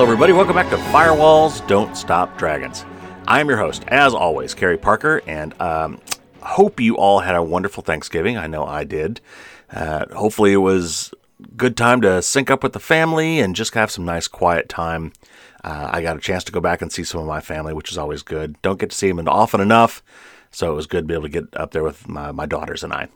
Hello, everybody. Welcome back to Firewalls Don't Stop Dragons. I'm your host, as always, Carey Parker, and um, hope you all had a wonderful Thanksgiving. I know I did. Uh, hopefully, it was good time to sync up with the family and just have some nice quiet time. Uh, I got a chance to go back and see some of my family, which is always good. Don't get to see them often enough, so it was good to be able to get up there with my, my daughters and I.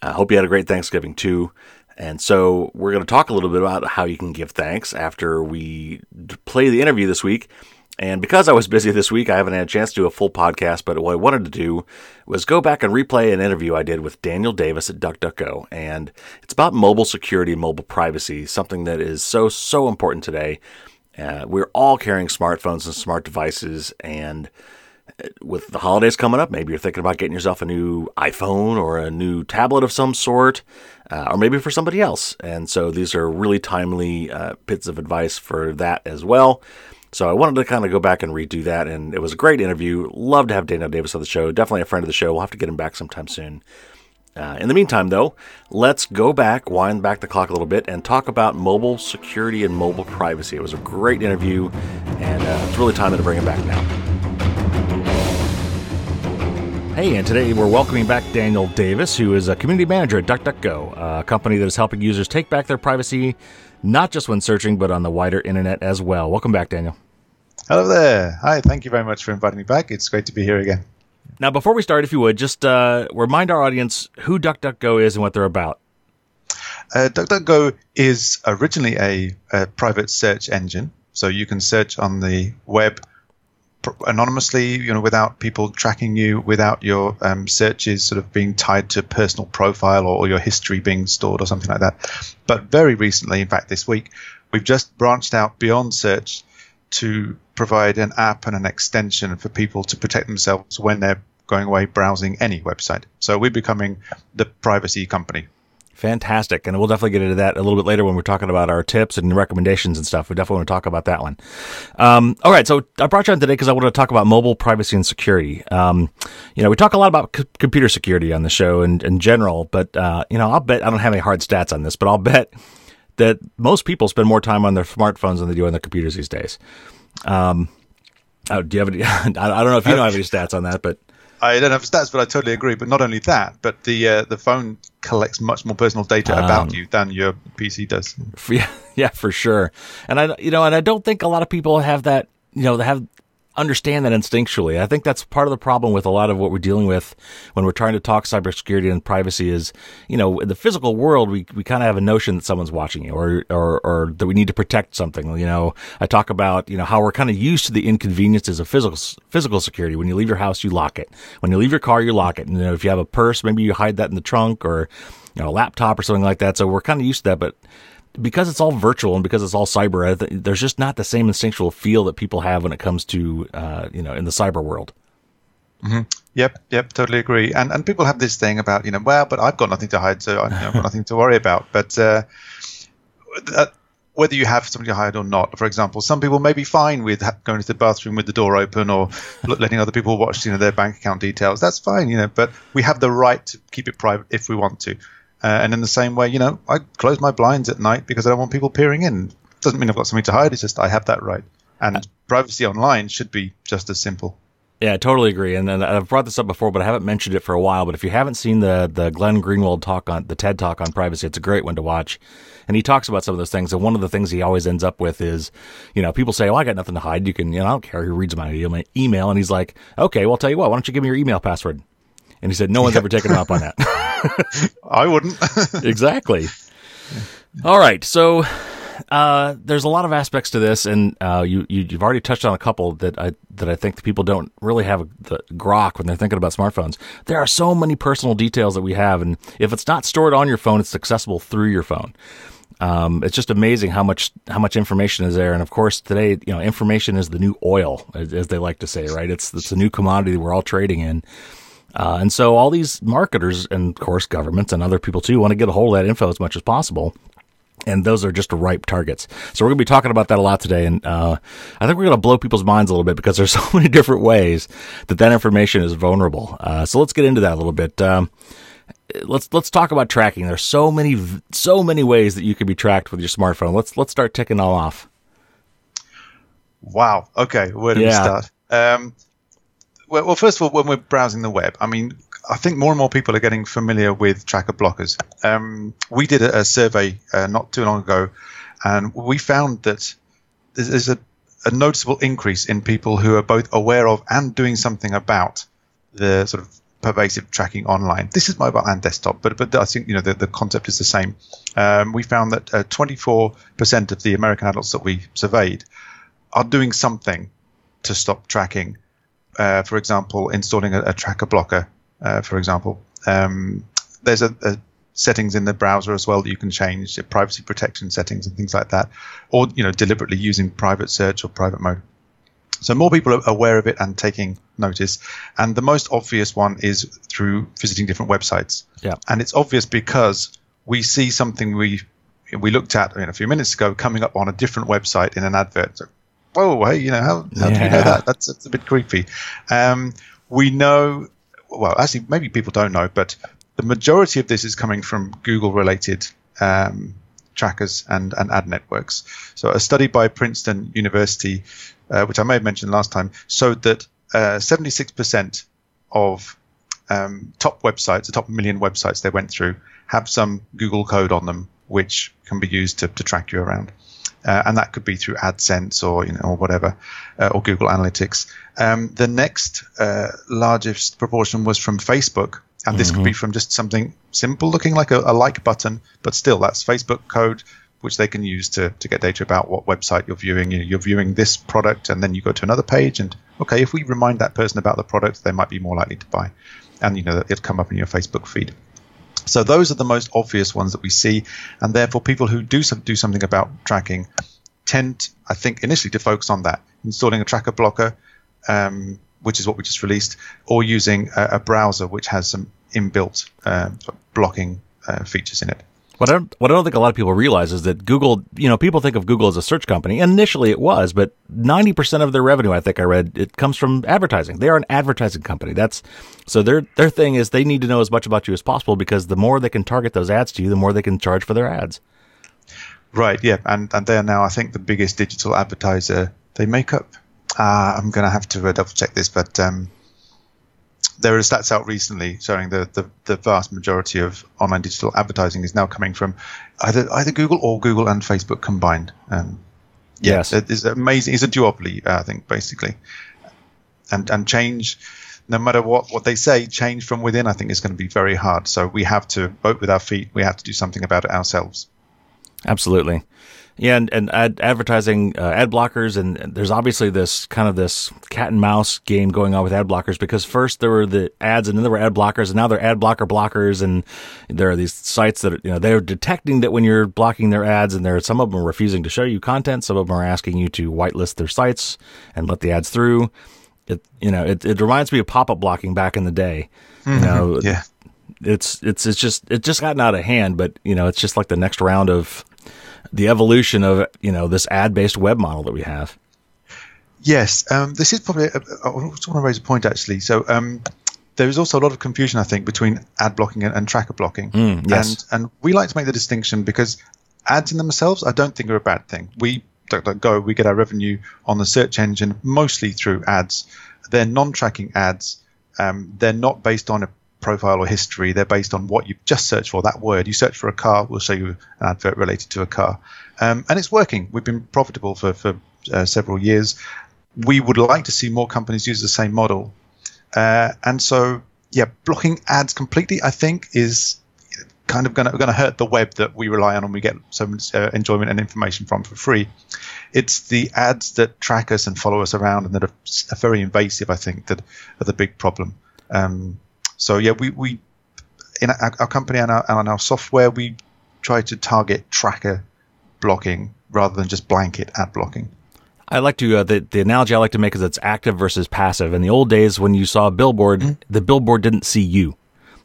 I uh, hope you had a great Thanksgiving too. And so we're going to talk a little bit about how you can give thanks after we play the interview this week. And because I was busy this week, I haven't had a chance to do a full podcast. But what I wanted to do was go back and replay an interview I did with Daniel Davis at DuckDuckGo. And it's about mobile security and mobile privacy, something that is so, so important today. Uh, we're all carrying smartphones and smart devices. And with the holidays coming up, maybe you're thinking about getting yourself a new iPhone or a new tablet of some sort uh, or maybe for somebody else. And so these are really timely uh, bits of advice for that as well. So I wanted to kind of go back and redo that, and it was a great interview. Love to have Daniel Davis on the show. Definitely a friend of the show. We'll have to get him back sometime soon. Uh, in the meantime, though, let's go back, wind back the clock a little bit, and talk about mobile security and mobile privacy. It was a great interview, and uh, it's really time to bring him back now. Hey, and today we're welcoming back Daniel Davis, who is a community manager at DuckDuckGo, a company that is helping users take back their privacy, not just when searching, but on the wider internet as well. Welcome back, Daniel. Hello there. Hi, thank you very much for inviting me back. It's great to be here again. Now, before we start, if you would, just uh, remind our audience who DuckDuckGo is and what they're about. Uh, DuckDuckGo is originally a, a private search engine, so you can search on the web anonymously, you know, without people tracking you, without your um, searches sort of being tied to personal profile or, or, your history being stored or something like that. But very recently, in fact, this week, we've just branched out beyond search to provide an app and an extension for people to protect themselves when they're going away browsing any website. So we're becoming the privacy company. Fantastic. And we'll definitely get into that a little bit later when we're talking about our tips and recommendations and stuff. We definitely want to talk about that one. Um, all right. So I brought you on today because I want to talk about mobile privacy and security. Um, you know, we talk a lot about c- computer security on the show and in general, but, uh, you know, I'll bet I don't have any hard stats on this, but I'll bet that most people spend more time on their smartphones than they do on their computers these days. Um, oh, do you have any? I don't know if you know have any stats on that, but I don't have stats, but I totally agree. But not only that, but the uh, the phone collects much more personal data um, about you than your PC does. Yeah, yeah, for sure. And I, you know, and I don't think a lot of people have that. You know, they have understand that instinctually. I think that's part of the problem with a lot of what we're dealing with when we're trying to talk cybersecurity and privacy is, you know, in the physical world, we, we kind of have a notion that someone's watching you or, or, or that we need to protect something. You know, I talk about, you know, how we're kind of used to the inconveniences of physical, physical security. When you leave your house, you lock it. When you leave your car, you lock it. And, you know, if you have a purse, maybe you hide that in the trunk or, you know, a laptop or something like that. So we're kind of used to that, but because it's all virtual and because it's all cyber, there's just not the same instinctual feel that people have when it comes to, uh, you know, in the cyber world. Mm-hmm. Yep, yep, totally agree. And and people have this thing about, you know, well, but I've got nothing to hide, so I've got nothing to worry about. But uh, uh, whether you have something to hide or not, for example, some people may be fine with going to the bathroom with the door open or letting other people watch, you know, their bank account details. That's fine, you know. But we have the right to keep it private if we want to. Uh, and in the same way, you know, I close my blinds at night because I don't want people peering in. Doesn't mean I've got something to hide. It's just I have that right. And uh, privacy online should be just as simple. Yeah, I totally agree. And, and I've brought this up before, but I haven't mentioned it for a while. But if you haven't seen the the Glenn Greenwald talk on the TED talk on privacy, it's a great one to watch. And he talks about some of those things. And one of the things he always ends up with is, you know, people say, "Oh, I got nothing to hide." You can, you know, I don't care who reads my email. And he's like, "Okay, well, I'll tell you what. Why don't you give me your email password?" And he said, "No one's ever taken him up on that." I wouldn't. exactly. All right. So uh, there's a lot of aspects to this, and uh, you, you have already touched on a couple that I that I think the people don't really have the grok when they're thinking about smartphones. There are so many personal details that we have, and if it's not stored on your phone, it's accessible through your phone. Um, it's just amazing how much how much information is there, and of course today, you know, information is the new oil, as, as they like to say, right? It's it's a new commodity that we're all trading in. Uh, and so all these marketers and of course governments and other people too want to get a hold of that info as much as possible. And those are just ripe targets. So we're going to be talking about that a lot today. And uh, I think we're going to blow people's minds a little bit because there's so many different ways that that information is vulnerable. Uh, so let's get into that a little bit. Um, let's let's talk about tracking. There's so many so many ways that you can be tracked with your smartphone. Let's let's start ticking all off. Wow. Okay. Where do Yeah. we start? Um, well, well, first of all, when we're browsing the web, I mean, I think more and more people are getting familiar with tracker blockers. Um, we did a, a survey uh, not too long ago, and we found that there's, a, a noticeable increase in people who are both aware of and doing something about the sort of pervasive tracking online. This is mobile and desktop, but but I think you know the, the concept is the same. Um, we found that uh, 24% of the American adults that we surveyed are doing something to stop tracking. Uh, for example, installing a, a tracker blocker. Uh, for example, um, there's a, a settings in the browser as well that you can change, privacy protection settings and things like that, or you know deliberately using private search or private mode. So more people are aware of it and taking notice. And the most obvious one is through visiting different websites. Yeah. And it's obvious because we see something we we looked at I mean, a few minutes ago coming up on a different website in an advert. So, whoa, hey, you know, how, how do you know that? That's, that's a bit creepy. Um, we know, well, actually, maybe people don't know, but the majority of this is coming from Google related um, trackers and, and ad networks. So a study by Princeton University, uh, which I may have mentioned last time, showed that uh, 76% of um, top websites, the top million websites they went through, have some Google code on them, which can be used to, to track you around. Uh, and that could be through AdSense or you know or whatever, uh, or Google Analytics. Um, the next uh, largest proportion was from Facebook, and this could be from just something simple, looking like a, a like button, but still that's Facebook code, which they can use to, to get data about what website you're viewing. You know, you're viewing this product, and then you go to another page, and okay, if we remind that person about the product, they might be more likely to buy, and you know it'll come up in your Facebook feed. So those are the most obvious ones that we see, and therefore people who do some, do something about tracking tend, I think, initially to focus on that, installing a tracker blocker, um, which is what we just released, or using a, a browser which has some inbuilt uh, blocking uh, features in it. What I, what I don't think a lot of people realize is that Google, you know, people think of Google as a search company. Initially it was, but 90% of their revenue, I think I read, it comes from advertising. They are an advertising company. That's so their their thing is they need to know as much about you as possible because the more they can target those ads to you, the more they can charge for their ads. Right, yeah, and, and they are now, I think, the biggest digital advertiser. They make up, uh, I'm going to have to uh, double check this, but um, there are stats out recently showing that the, the vast majority of online digital advertising is now coming from either either Google or Google and Facebook combined. Um, yeah, Yes. it's amazing. It's a duopoly, uh, I think, basically. And and change, no matter what, what they say, change from within, I think, is going to be very hard. So we have to vote with our feet. We have to do something about it ourselves. Absolutely. Yeah, and, and ad, advertising, uh, ad blockers, and, and there's obviously this kind of this cat and mouse game going on with ad blockers because first there were the ads and then there were ad blockers and now they're ad blocker blockers and there are these sites that, are, you know, they're detecting that when you're blocking their ads and there are some of them are refusing to show you content. Some of them are asking you to whitelist their sites and let the ads through. It, you know, it, it reminds me of pop-up blocking back in the day. You know, Yeah. it's it's it's just it's just gotten out of hand but you know it's just like the next round of the evolution of you know this ad based web model that we have Yes, um, this is probably. I just want to raise a point actually. So um, there is also a lot of confusion, I think, between ad blocking and, and tracker blocking. Mm, yes. And and we like to make the distinction because ads in themselves, I don't think are a bad thing. We go, we get our revenue on the search engine mostly through ads. They're non-tracking ads. Um, they're not based on a profile or history. They're based on what you've just searched for. That word you search for a car, we'll show you an advert related to a car, um, and it's working. We've been profitable for for uh, several years. We would like to see more companies use the same model, uh, and so yeah, blocking ads completely, I think, is kind of going to hurt the web that we rely on and we get so much uh, enjoyment and information from for free. It's the ads that track us and follow us around and that are, are very invasive, I think, that are the big problem. Um, so yeah, we, we in our, our company and our, and our software, we try to target tracker blocking rather than just blanket ad blocking. I like to uh, the the analogy I like to make is it's active versus passive. In the old days, when you saw a billboard, the billboard didn't see you,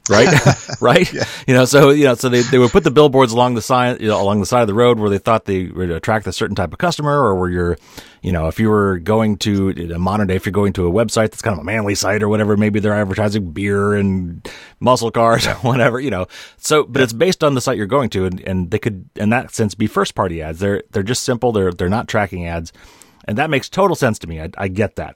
right? right? You know, so you know, so they, they would put the billboards along the side, you know, along the side of the road where they thought they would attract a certain type of customer, or where you're, you know, if you were going to a modern day, if you're going to a website that's kind of a manly site or whatever, maybe they're advertising beer and muscle cars or whatever, you know. So, but it's based on the site you're going to, and, and they could, in that sense, be first party ads. They're they're just simple. They're they're not tracking ads. And that makes total sense to me. I, I get that.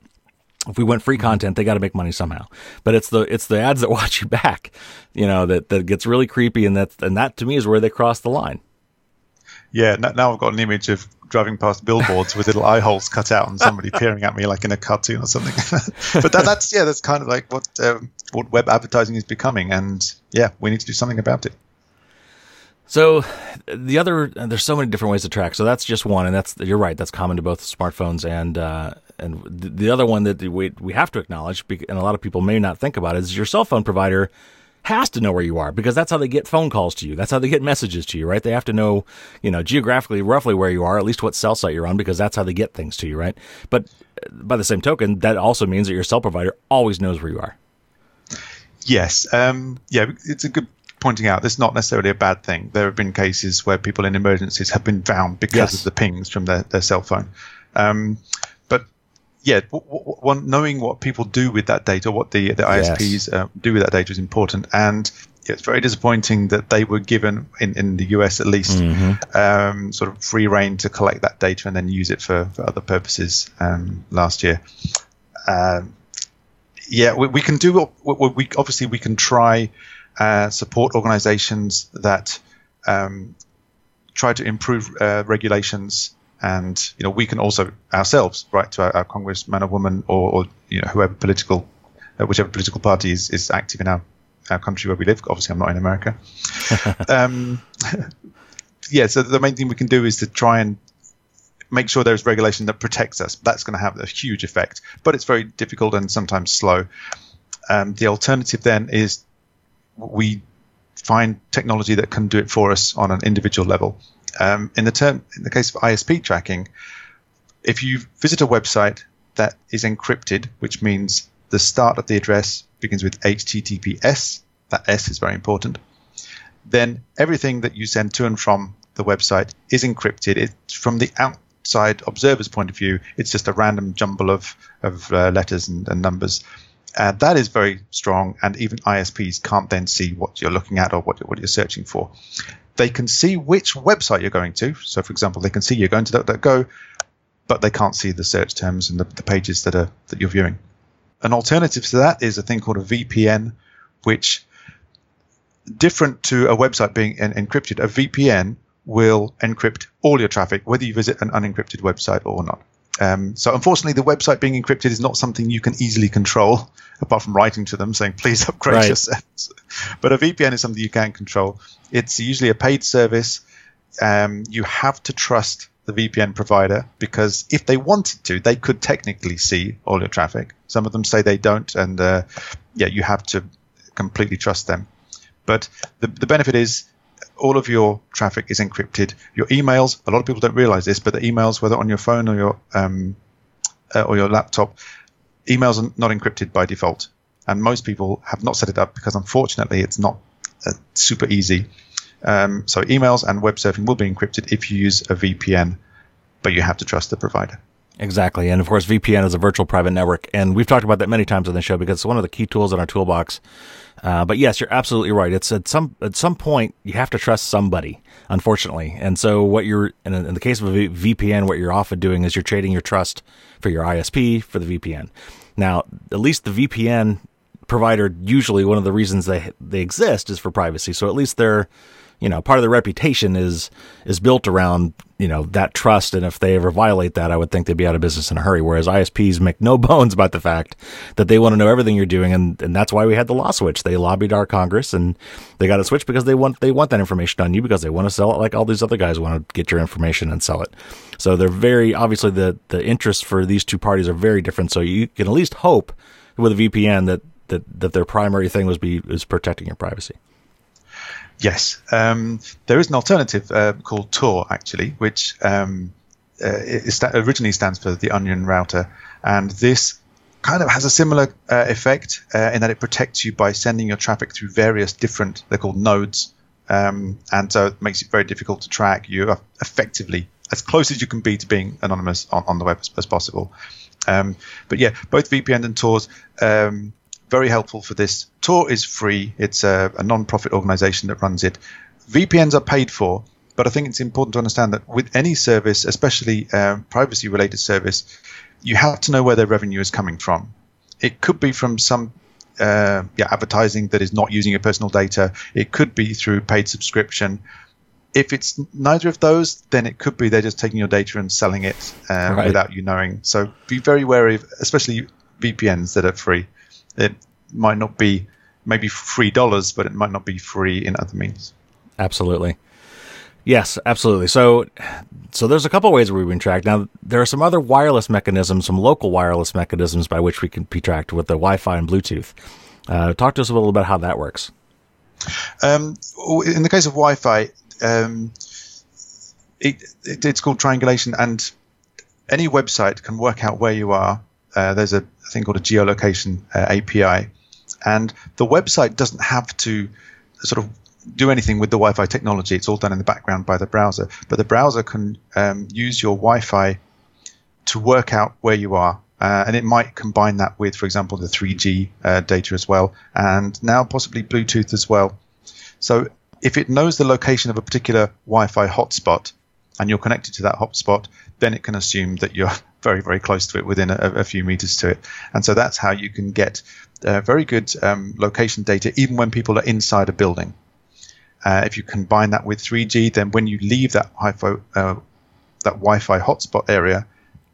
If we went free mm-hmm. content, they got to make money somehow. But it's the it's the ads that watch you back, you know, that that gets really creepy, and that and that to me is where they cross the line. Yeah, now I've got an image of driving past billboards with little eye holes cut out and somebody peering at me like in a cartoon or something. but that, that's yeah, that's kind of like what um, what web advertising is becoming, and yeah, we need to do something about it. So the other, there's so many different ways to track. So that's just one, and that's you're right. That's common to both smartphones and uh, and the other one that we we have to acknowledge, and a lot of people may not think about, is your cell phone provider has to know where you are because that's how they get phone calls to you. That's how they get messages to you, right? They have to know, you know, geographically, roughly where you are, at least what cell site you're on, because that's how they get things to you, right? But uh, by the same token, that also means that your cell provider always knows where you are. Yes. Um, yeah, it's a good pointing out. This is not necessarily a bad thing. There have been cases where people in emergencies have been found because yes. of the pings from their, their cell phone. Um, yeah, w- w- one, knowing what people do with that data, what the the ISPs yes. uh, do with that data is important. And it's very disappointing that they were given in, in the US at least mm-hmm. um, sort of free reign to collect that data and then use it for, for other purposes um, last year. Um, yeah, we, we, can do what we obviously we can try uh, support organizations that um, try to improve uh, regulations and you know we can also ourselves write to our, our congressman or woman or, or, you know whoever political uh, whichever political party is, is active in our, our country where we live. Obviously i'm not in america. Um, yeah so the main thing we can do is to try and make sure there's regulation that protects us. That's going to have a huge effect but it's very difficult and sometimes slow. Um, the alternative then is we find technology that can do it for us on an individual level um, in the term, in the case of ISP tracking, if you visit a website that is encrypted, which means the start of the address begins with HTTPS, that S is very important, then everything that you send to and from the website is encrypted. It's from the outside observer's point of view, it's just a random jumble of, of uh, letters and, and numbers. Uh, that is very strong, and even ISPs can't then see what you're looking at or what what you're searching for they can see which website you're going to. So, for example, they can see you're going to DuckDuckGo, but they can't see the search terms and the, the pages that are that you're viewing. An alternative to that is a thing called a VPN, which different to a website being en- encrypted, a VPN will encrypt all your traffic, whether you visit an unencrypted website or not. Um, so unfortunately, the website being encrypted is not something you can easily control, apart from writing to them saying, please upgrade right. your settings. But a VPN is something you can control. It's usually a paid service. Um, you have to trust the VPN provider because if they wanted to, they could technically see all your traffic. Some of them say they don't, and uh, yeah, you have to completely trust them. But the, the benefit is all of your traffic is encrypted. Your emails, a lot of people don't realize this, but the emails, whether on your phone or your um, uh, or your laptop, emails are not encrypted by default. And most people have not set it up because unfortunately it's not uh, super easy. Um, so emails and web surfing will be encrypted if you use a VPN, but you have to trust the provider. Exactly. And of course, VPN is a virtual private network. And we've talked about that many times on the show because it's one of the key tools in our toolbox. Uh, but yes, you're absolutely right. It's at some at some point you have to trust somebody, unfortunately. And so what you're in, in the case of a VPN, what you're often doing is you're trading your trust for your ISP for the VPN. Now, at least the VPN provider usually one of the reasons they they exist is for privacy. So at least they're you know, part of their reputation is is built around you know that trust, and if they ever violate that, I would think they'd be out of business in a hurry. Whereas ISPs make no bones about the fact that they want to know everything you're doing, and, and that's why we had the law switch. They lobbied our Congress, and they got it switched because they want they want that information on you because they want to sell it like all these other guys want to get your information and sell it. So they're very obviously the the interests for these two parties are very different. So you can at least hope with a VPN that that that their primary thing was be is protecting your privacy. Yes, um, there is an alternative uh, called Tor actually, which um, uh, originally stands for the Onion Router, and this kind of has a similar uh, effect uh, in that it protects you by sending your traffic through various different they're called nodes, um, and so it makes it very difficult to track. You effectively as close as you can be to being anonymous on, on the web as, as possible. Um, but yeah, both VPN and Tors um, very helpful for this. Tor is free. It's a, a non-profit organization that runs it. VPNs are paid for, But I think it's important to understand that with any service, especially um, privacy related service, you have to know where their revenue is coming from. It could be from some uh, yeah, advertising that is not using your personal data. It could be through paid subscription. If it's neither of those, then it could be they're just taking your data and selling it uh, right. without you knowing. So be very wary of, especially VPNs that are free. It might not be maybe free dollars, but it might not be free in other means. Absolutely. Yes, absolutely. So, so there's a couple ways we've been tracked. Now, there are some other wireless mechanisms, some local wireless mechanisms by which we can be tracked with the Wi-Fi and Bluetooth. Uh, talk to us a little about how that works. Um, in the case of Wi-Fi, um, it, it, it's called triangulation, and any website can work out where you are. Uh, there's a thing called a geolocation uh, API, and the website doesn't have to sort of do anything with the Wi-Fi technology. It's all done in the background by the browser. But the browser can um, use your Wi-Fi to work out where you are. Uh, and it might combine that with, for example, the 3G uh, data as well, and now possibly Bluetooth as well. So if it knows the location of a particular Wi-Fi hotspot, and you're connected to that hotspot, then it can assume that you're very, very close to it within a, a few meters to it. And so that's how you can get uh, very good um, location data even when people are inside a building. Uh, if you combine that with 3G, then when you leave that uh, that Wi-Fi hotspot area,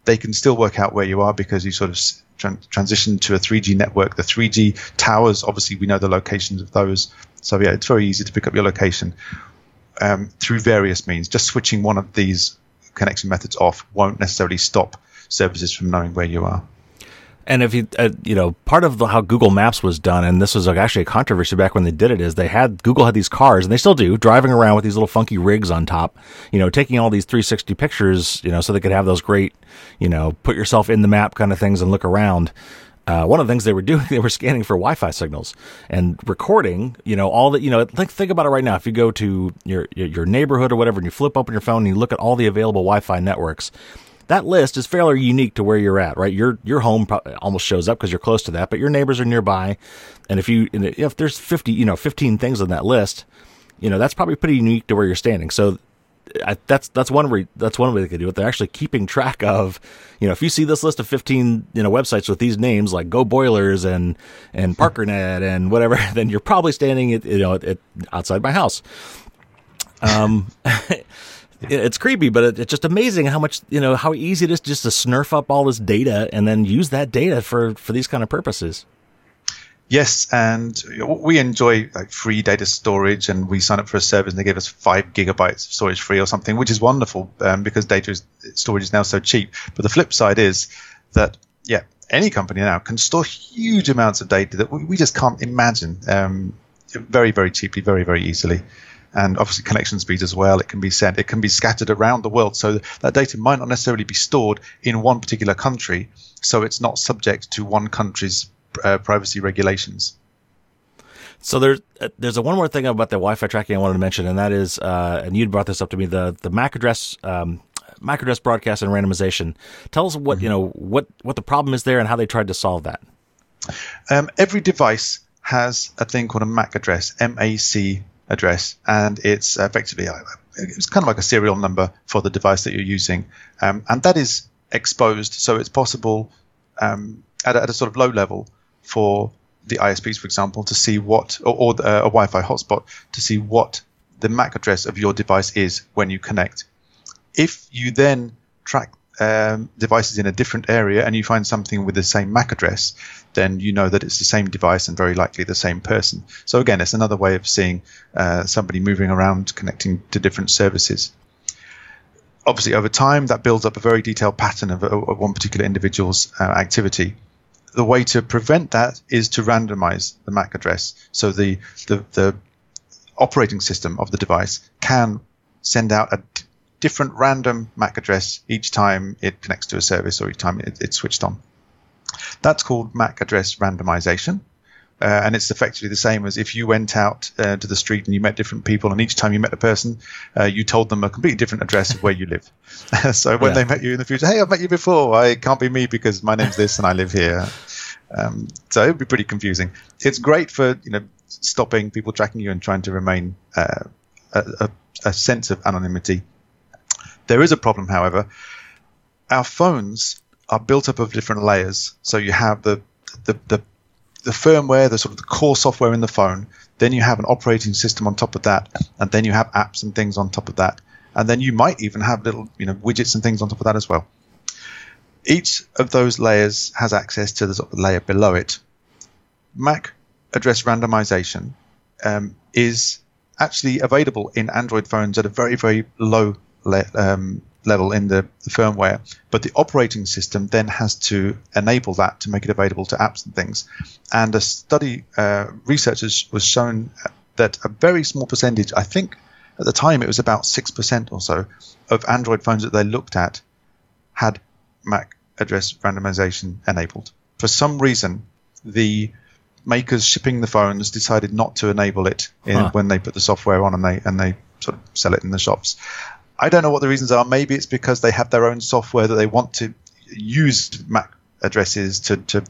they can still work out where you are because you sort of tran- transition to a 3G network. The 3G towers, obviously, we know the locations of those. So yeah, it's very easy to pick up your location um, through various means. Just switching one of these connection methods off won't necessarily stop services from knowing where you are. And if you, uh, you know, part of the, how Google Maps was done, and this was actually a controversy back when they did it, is they had Google had these cars, and they still do, driving around with these little funky rigs on top, you know, taking all these 360 pictures, you know, so they could have those great, you know, put yourself in the map kind of things and look around. Uh, one of the things they were doing, they were scanning for Wi-Fi signals and recording. You know, all that. You know, think think about it right now. If you go to your your neighborhood or whatever, and you flip open your phone and you look at all the available Wi-Fi networks, that list is fairly unique to where you're at, right? Your your home almost shows up because you're close to that, but your neighbors are nearby, and if you if there's 50, you know, 15 things on that list, you know, that's probably pretty unique to where you're standing. So I, that's that's one way that's one way they could do it. They're actually keeping track of, you know, if you see this list of 15 you know websites with these names like Go Boilers and and ParkerNet and whatever, then you're probably standing at, you know at, outside my house. Um, it's creepy, but it's just amazing how much you know how easy it is just to snurf up all this data and then use that data for for these kind of purposes. Yes, and we enjoy like free data storage, and we sign up for a service, and they give us five gigabytes of storage free or something, which is wonderful um, because data is, storage is now so cheap. But the flip side is that yeah, any company now can store huge amounts of data that we, we just can't imagine um, very very cheaply, very very easily and obviously connection speed as well. It can be sent, it can be scattered around the world. So that data might not necessarily be stored in one particular country, so it's not subject to one country's uh, privacy regulations. So there's uh, there's a one more thing about the Wi-Fi tracking I wanted to mention, and that is, uh, and you brought this up to me, the the MAC address. Um, MAC address broadcast and randomization. Tell us what mm-hmm. you know what what the problem is there and how they tried to solve that. Um, every device has a thing called a MAC address, MAC address, and it's effectively it's kind of like a serial number for the device that you're using, um, and that is exposed, so it's possible um, at, a, at, a, sort of low level for the ISPs, for example, to see what or, or uh, a Wi-Fi hotspot to see what the MAC address of your device is when you connect. If you then track um, devices in a different area and you find something with the same MAC address, then you know that it's the same device and very likely the same person. So again, it's another way of seeing uh, somebody moving around connecting to different services. Obviously, over time, that builds up a very detailed pattern of, of one particular individual's uh, activity. The way to prevent that is to randomize the MAC address. So the, the, the operating system of the device can send out a different random MAC address each time it connects to a service or each time it, it's switched on. That's called MAC address randomization. Uh, and it's effectively the same as if you went out uh, to the street and you met different people, and each time you met a person, uh, you told them a completely different address of where you live. so when yeah. they met you in the future, hey, I've met you before. I can't be me because my name's this and I live here. Um, so it would be pretty confusing. It's great for you know stopping people tracking you and trying to remain uh, a, a, a sense of anonymity. There is a problem, however. Our phones are built up of different layers. So you have the the, the the firmware, the sort of the core software in the phone. Then you have an operating system on top of that, and then you have apps and things on top of that, and then you might even have little you know widgets and things on top of that as well. Each of those layers has access to the sort of layer below it. MAC address randomization um, is actually available in Android phones at a very very low le- um, level in the, the, firmware, but the operating system then has to enable that to make it available to apps and things. And a study, uh, researchers was shown that a very small percentage, I think at the time it was about 6% or so, of Android phones that they looked at had MAC address randomization enabled. For some reason, the makers shipping the phones decided not to enable it in, huh. when they put the software on and they and they sort of sell it in the shops. I don't know what the reasons are. Maybe it's because they have their own software that they want to use MAC addresses to, to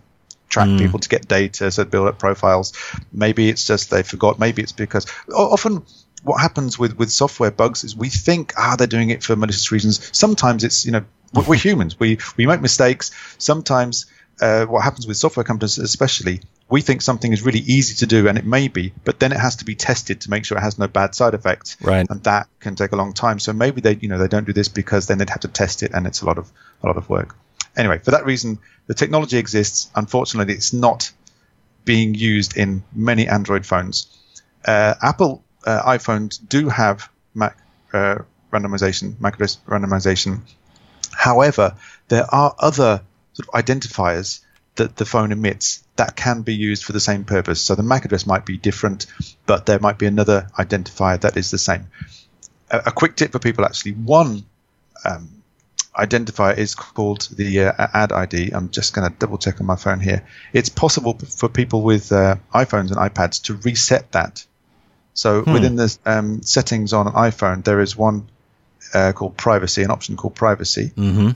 track mm. people to get data, so build up profiles. Maybe it's just they forgot. Maybe it's because often what happens with, with software bugs is we think ah they're doing it for malicious reasons. Sometimes it's you know we're humans. We we make mistakes. Sometimes uh, what happens with software companies, especially, we think something is really easy to do, and it may be, but then it has to be tested to make sure it has no bad side effects, right? And that can take a long time. So maybe they, you know, they don't do this because then they'd have to test it, and it's a lot of a lot of work. Anyway, for that reason, the technology exists. Unfortunately, it's not being used in many Android phones. Uh, Apple uh, iPhones do have Mac uh, randomization, MAC address randomization. However, there are other sort of identifiers that the phone emits that can be used for the same purpose. So the MAC address might be different, but there might be another identifier that is the same. A, a quick tip for people actually one um, identifier is called the uh, ad ID. I'm just going to double check on my phone here. It's possible for people with uh, iPhones and iPads to reset that. So hmm. within the um, settings on an iPhone, there is one uh, called privacy, an option called privacy. Mm-hmm.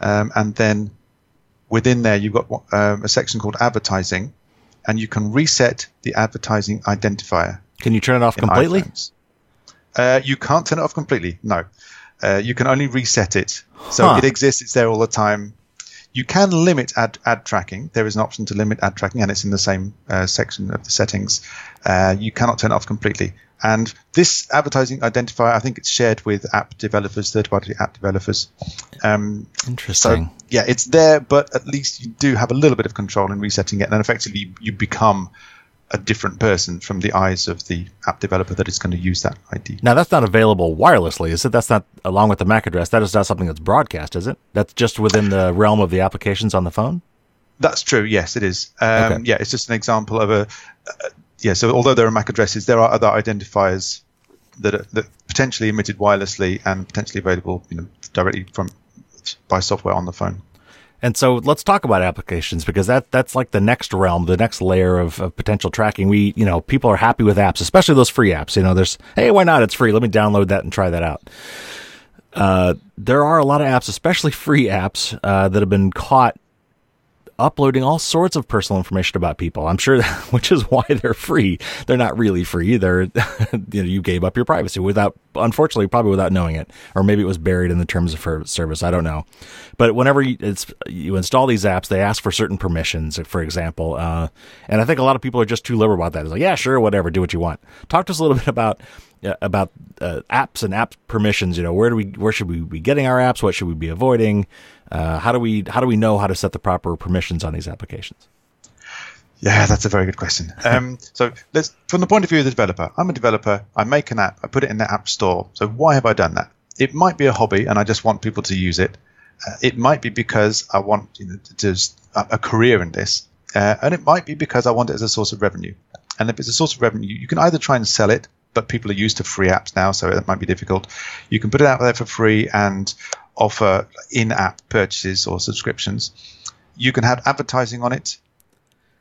Um, and then within there, you've got um, a section called advertising, and you can reset the advertising identifier. Can you turn it off completely? Uh, you can't turn it off completely. No, uh, you can only reset it. So huh. it exists. It's there all the time. You can limit ad, ad tracking. There is an option to limit ad tracking, and it's in the same uh, section of the settings. Uh, you cannot turn it off completely. And this advertising identifier, I think it's shared with app developers, third-party app developers. Um, Interesting. So yeah, it's there, but at least you do have a little bit of control in resetting it, and effectively you become a different person from the eyes of the app developer that is going to use that ID. Now that's not available wirelessly, is it? That's not along with the MAC address. That is not something that's broadcast, is it? That's just within the realm of the applications on the phone. That's true. Yes, it is. Um, okay. Yeah, it's just an example of a. Uh, yeah, so although there are MAC addresses, there are other identifiers that are that potentially emitted wirelessly and potentially available, you know, directly from by software on the phone. And so let's talk about applications because that that's like the next realm, the next layer of, of, potential tracking. We, you know, people are happy with apps, especially those free apps. You know, there's, hey, why not? It's free. Let me download that and try that out. Uh, there are a lot of apps, especially free apps, uh, that have been caught uploading all sorts of personal information about people. I'm sure, which is why they're free. They're not really free. They're, you know, you gave up your privacy without, unfortunately, probably without knowing it, or maybe it was buried in the terms of service. I don't know. But whenever you, you install these apps, they ask for certain permissions, for example. Uh, and I think a lot of people are just too liberal about that. It's like, yeah, sure, whatever, do what you want. Talk to us a little bit about uh, about uh, apps and app permissions. You know, where do we, where should we be getting our apps? What should we be avoiding? Uh, how do we how do we know how to set the proper permissions on these applications? Yeah, that's a very good question. Um, so let's, from the point of view of the developer, I'm a developer. I make an app. I put it in the app store. So why have I done that? It might be a hobby, and I just want people to use it. Uh, it might be because I want you know, to, to a, a career in this, uh, and it might be because I want it as a source of revenue. And if it's a source of revenue, you can either try and sell it, but people are used to free apps now, so that might be difficult. You can put it out there for free and offer in-app purchases or subscriptions. You can have advertising on it,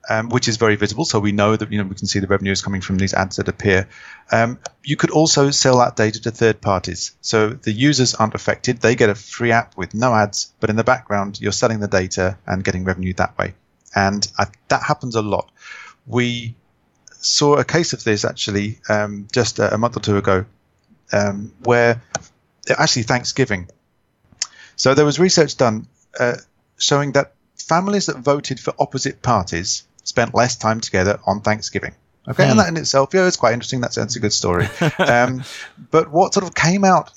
um, which is very visible, so we know that you know we can see the revenues coming from these ads that appear. Um, you could also sell that data to third parties, so the users aren't affected; they get a free app with no ads, but in the background you're selling the data and getting revenue that way, and I, that happens a lot. We saw a case of this actually um, just a, a month or two ago um, where actually Thanksgiving. So there was research done uh, showing that families that voted for opposite parties spent less time together on Thanksgiving. Okay, and Hmm. that in itself, yeah, it's quite interesting. That's, that's a good story. um, but what sort of came out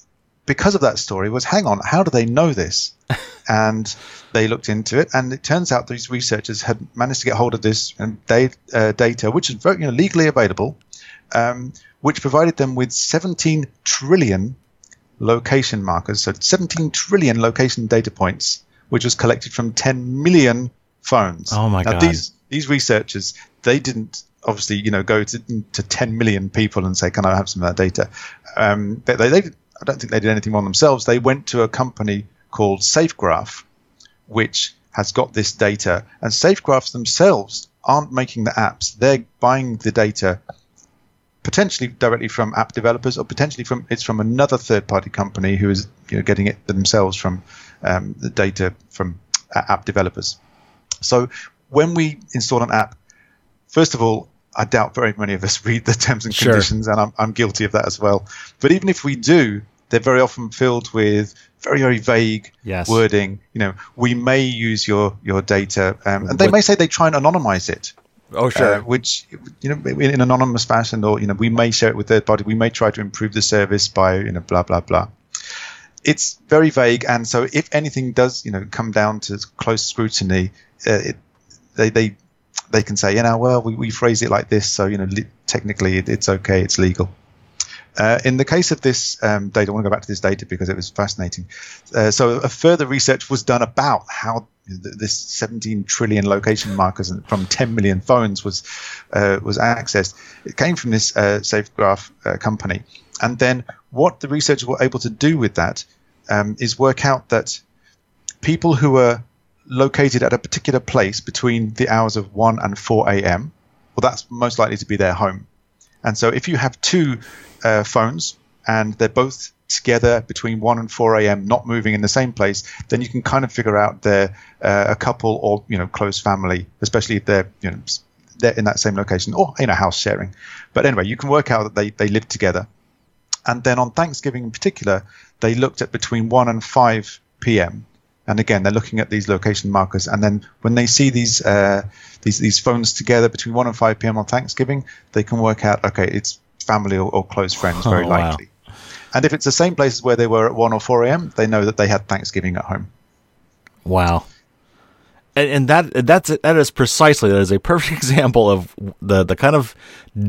because of that story was, hang on, how do they know this? and they looked into it, and it turns out these researchers had managed to get hold of this um, da- uh, data, which is you know, legally available, um, which provided them with 17 trillion location markers, so 17 trillion location data points, which was collected from 10 million phones. Oh my now, God. These these researchers, they didn't obviously, you know, go to, to 10 million people and say, "Can I have some of that data?" Um, they, they, they, I don't think they did anything on themselves. They went to a company called SafeGraph, which has got this data, and SafeGraphs themselves aren't making the apps; they're buying the data potentially directly from app developers, or potentially from it's from another third-party company who is you know, getting it themselves from um, the data from uh, app developers. So when we install an app, first of all, I doubt very many of us read the terms and Sure. conditions, and I'm, I'm guilty of that as well. But even if we do, they're very often filled with very very vague Yes. wording. You know, we may use your your data, um, and they What- may say they try and anonymize it Oh, sure. uh, which you know in an anonymous fashion, or you know we may share it with third party. We may try to improve the service by you know blah blah blah. It's very vague, and so if anything does you know come down to close scrutiny, uh, it, they they they can say you know well we, we phrase it like this, so you know li- technically it, it's okay, it's legal. Uh, in the case of this um, data, I want to go back to this data because it was fascinating. Uh, so, a further research was done about how this 17 trillion location markers from 10 million phones was uh, was accessed. It came from this uh, SafeGraph uh, company, and then what the researchers were able to do with that um, is work out that people who were located at a particular place between the hours of 1 and 4 a.m. Well, that's most likely to be their home. And so if you have two uh, phones and they're both together between 1 and 4 a.m., not moving in the same place, then you can kind of figure out they're uh, a couple or, you know, close family, especially if they're, you know, they're in that same location or in a house sharing. But anyway, you can work out that they, they live together. And then on Thanksgiving in particular, they looked at between 1 and 5 p.m. And again, they're looking at these location markers. And then when they see these uh, these these phones together between 1 and 5 p.m. on Thanksgiving, they can work out, okay, it's family or, or close friends, very Oh, wow. likely. And if it's the same places where they were at 1 or 4 a.m., they know that they had Thanksgiving at home. Wow. And, and that that's that is precisely that is a perfect example of the the kind of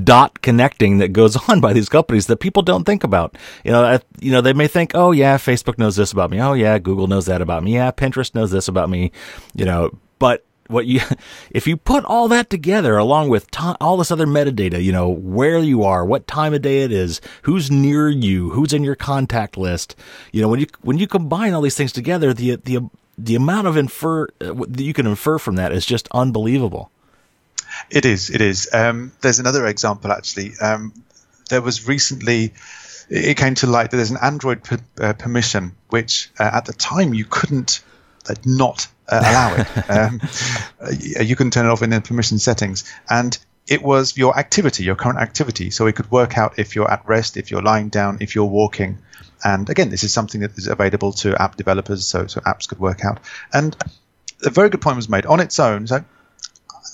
dot connecting that goes on by these companies that people don't think about. You know, I, you know they may think, oh yeah, Facebook knows this about me. Oh yeah, Google knows that about me. Yeah, Pinterest knows this about me. You know, but what you if you put all that together along with ti all this other metadata, you know, where you are, what time of day it is, who's near you, who's in your contact list, you know, when you when you combine all these things together, the the the amount of infer uh, that you can infer from that is just unbelievable. It is. It is. Um, there's another example actually. Um, there was recently. It came to light that there's an Android per, uh, permission, which uh, at the time you couldn't uh, not uh, allow it. um, uh, you can turn it off in the permission settings, and it was your activity, your current activity. So it could work out if you're at rest, if you're lying down, if you're walking. And again, this is something that is available to app developers, so so apps could work out. And a very good point was made on its own. So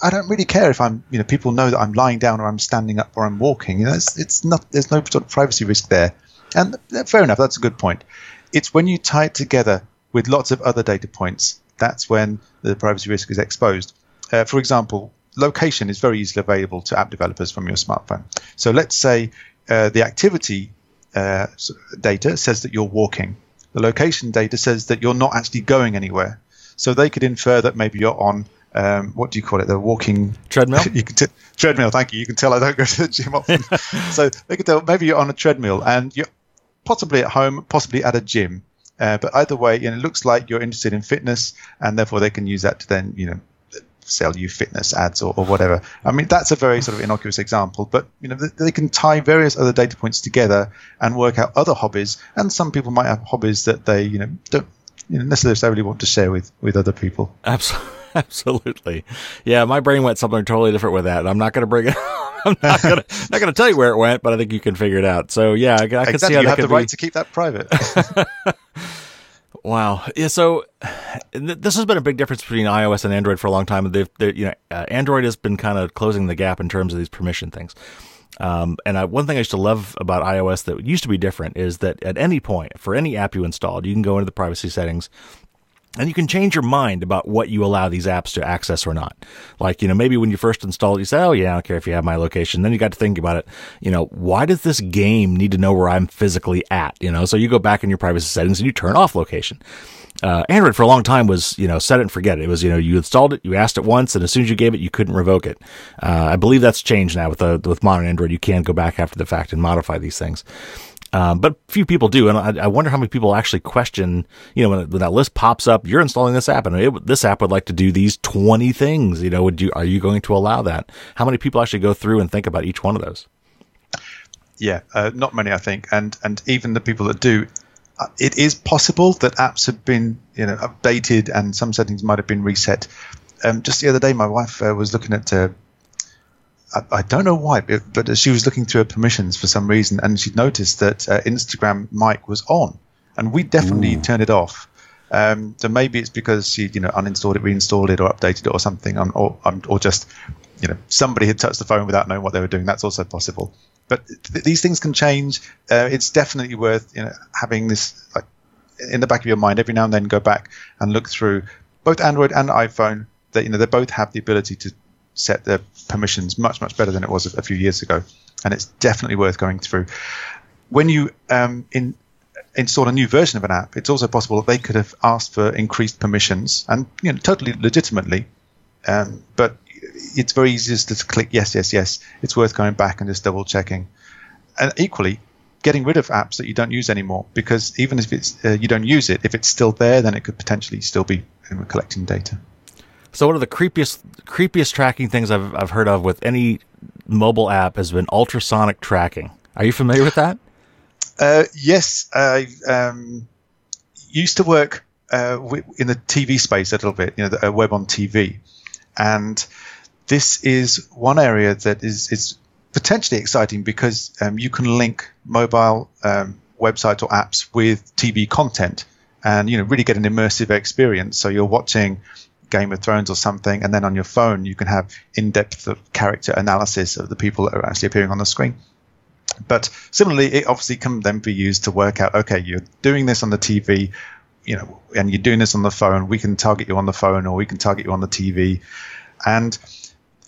I don't really care if I'm, you know, people know that I'm lying down or I'm standing up or I'm walking. You know, it's, it's not, there's no sort of privacy risk there. And uh, fair enough, that's a good point. It's when you tie it together with lots of other data points, that's when the privacy risk is exposed. Uh, for example, location is very easily available to app developers from your smartphone. So let's say uh, the activity uh, data says that you're walking. The location data says that you're not actually going anywhere. So they could infer that maybe you're on um, what do you call it? The walking Treadmill? you can t- treadmill. Thank you. You can tell I don't go to the gym often. so they could tell maybe you're on a treadmill and you're possibly at home, possibly at a gym. Uh, but either way, you know, it looks like you're interested in fitness, and therefore they can use that to then, you know, sell you fitness ads or, or whatever. I mean, that's a very sort of innocuous example, but you know, th- they can tie various other data points together and work out other hobbies. And some people might have hobbies that they, you know, don't you know, necessarily want to share with with other people. Absolutely. Absolutely. Yeah, my brain went something totally different with that. I'm not going to bring it. I'm not going to not going to tell you where it went, but I think you can figure it out. So yeah, I, I can exactly. see how you have the be. right to keep that private. Wow. Yeah. So th- this has been a big difference between iOS and Android for a long time. They've, you know, uh, Android has been kind of closing the gap in terms of these permission things. Um, and I, one thing I used to love about iOS that used to be different is that at any point for any app you installed, you can go into the privacy settings and you can change your mind about what you allow these apps to access or not. Like, you know, maybe when you first install it, you say, Oh yeah, I don't care if you have my location. Then you got to think about it. You know, why does this game need to know where I'm physically at? You know, so you go back in your privacy settings and you turn off location. Uh, Android for a long time was, you know, set it and forget it. It was, you know, you installed it, you asked it once, and as soon as you gave it, you couldn't revoke it. Uh, I believe that's changed now with the, with modern Android. You can go back after the fact and modify these things. Um, but few people do, and I, I, wonder how many people actually question. You know, when, when, that list pops up, you're installing this app, and it, this app would like to do these 20 things. You know, would you are you going to allow that? How many people actually go through and think about each one of those? Yeah, uh, not many, I think, and and even the people that do, uh, it is possible that apps have been you know updated and some settings might have been reset. Um, just the other day, my wife uh, was looking at uh, I, I, don't know why, but she was looking through her permissions for some reason, and she noticed that uh, Instagram mic was on, and we definitely Ooh. turned it off. Um, so maybe it's because she, you know, uninstalled it, reinstalled it, or updated it, or something, um, or um, or just, you know, somebody had touched the phone without knowing what they were doing. That's also possible. But th- these things can change. Uh, it's definitely worth, you know, having this like in the back of your mind every now and then. Go back and look through both Android and iPhone. That you know they both have the ability to set the permissions much much better than it was a, a few years ago, and it's definitely worth going through. When you um, in, install a new version of an app, it's also possible that they could have asked for increased permissions, and you know totally legitimately. Um, but it's very easy just to click yes, yes, yes. It's worth going back and just double checking. And equally, getting rid of apps that you don't use anymore, because even if it's uh, you don't use it, if it's still there, then it could potentially still be collecting data. So one of the creepiest creepiest tracking things I've I've heard of with any mobile app has been ultrasonic tracking. Are you familiar with that? Uh, yes, I um, used to work uh, in the TV space a little bit, you know, the, uh, web on TV, and this is one area that is is potentially exciting because um, you can link mobile um, websites or apps with TV content, and you know really get an immersive experience. So you're watching Game of Thrones or something, and then on your phone you can have in-depth character analysis of the people that are actually appearing on the screen. But similarly, it obviously can then be used to work out, okay, you're doing this on the TV, you know, and you're doing this on the phone. We can target you on the phone, or we can target you on the TV, and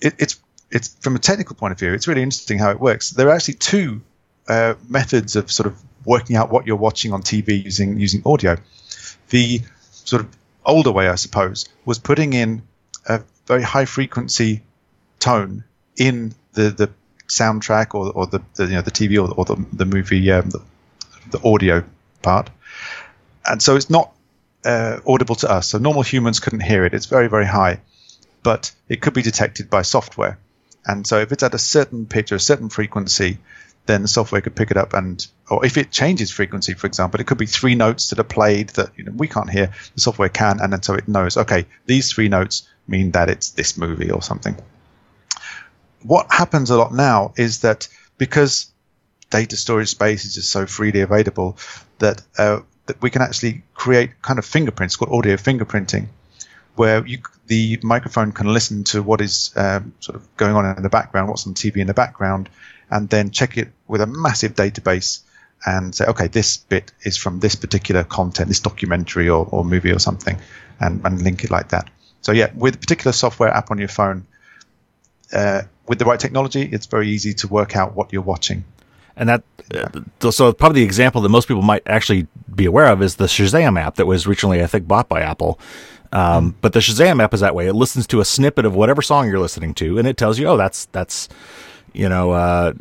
it, it's it's from a technical point of view, it's really interesting how it works. There are actually two uh, methods of sort of working out what you're watching on TV using using audio. The sort of older way, I suppose, was putting in a very high frequency tone in the, the soundtrack or, or the, the you know the TV or, or the, the movie um, the, the, audio part, and so it's not uh, audible to us. So normal humans couldn't hear it. It's very very high, but it could be detected by software. And so if it's at a certain pitch or a certain frequency, then the software could pick it up and or if it changes frequency for example it could be three notes that are played that you know, we can't hear the software can and then so it knows okay these three notes mean that it's this movie or something. What happens a lot now is that because data storage space is just so freely available that uh, that we can actually create kind of fingerprints called audio fingerprinting where you, the microphone can listen to what is um, sort of going on in the background, what's on TV in the background, and then check it with a massive database and say, okay, this bit is from this particular content, this documentary or, or movie or something, and, and link it like that. So yeah, with a particular software app on your phone, uh, with the right technology, it's very easy to work out what you're watching. And that, uh, so probably the example that most people might actually be aware of is the Shazam app that was recently, I think, bought by Apple. Um, but the Shazam app is that way. It listens to a snippet of whatever song you're listening to, and it tells you, oh, that's that's you know, uh,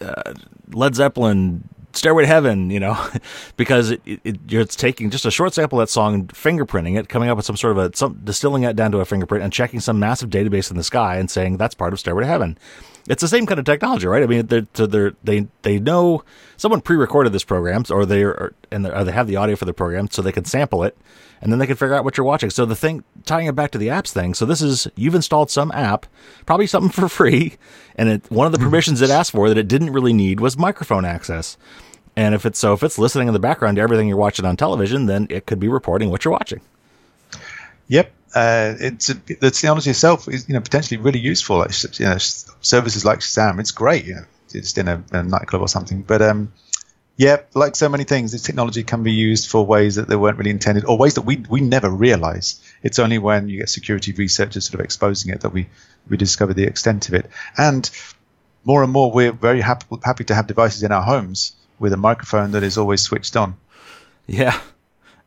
uh, Led Zeppelin, Stairway to Heaven, you know, because it, it, it's taking just a short sample of that song, and fingerprinting it, coming up with some sort of a, some, distilling it down to a fingerprint and checking some massive database in the sky and saying that's part of Stairway to Heaven. It's the same kind of technology, right? I mean, they're, they're, they they know someone pre-recorded this program, or they are and or they have the audio for the program, so they can sample it, and then they can figure out what you're watching. So the thing tying it back to the apps thing. So this is you've installed some app, probably something for free, and it, one of the hmm. permissions it asked for that it didn't really need was microphone access. And if it's so, if it's listening in the background to everything you're watching on television, then it could be reporting what you're watching. Yep, uh, it's a, the technology itself is you know potentially really useful. You know, services like Shazam, it's great. You know, it's in a, a nightclub or something, but um, yeah, like so many things, this technology can be used for ways that they weren't really intended, or ways that we we never realize. It's only when you get security researchers sort of exposing it that we we discover the extent of it. And more and more, we're very happy happy to have devices in our homes with a microphone that is always switched on. Yeah.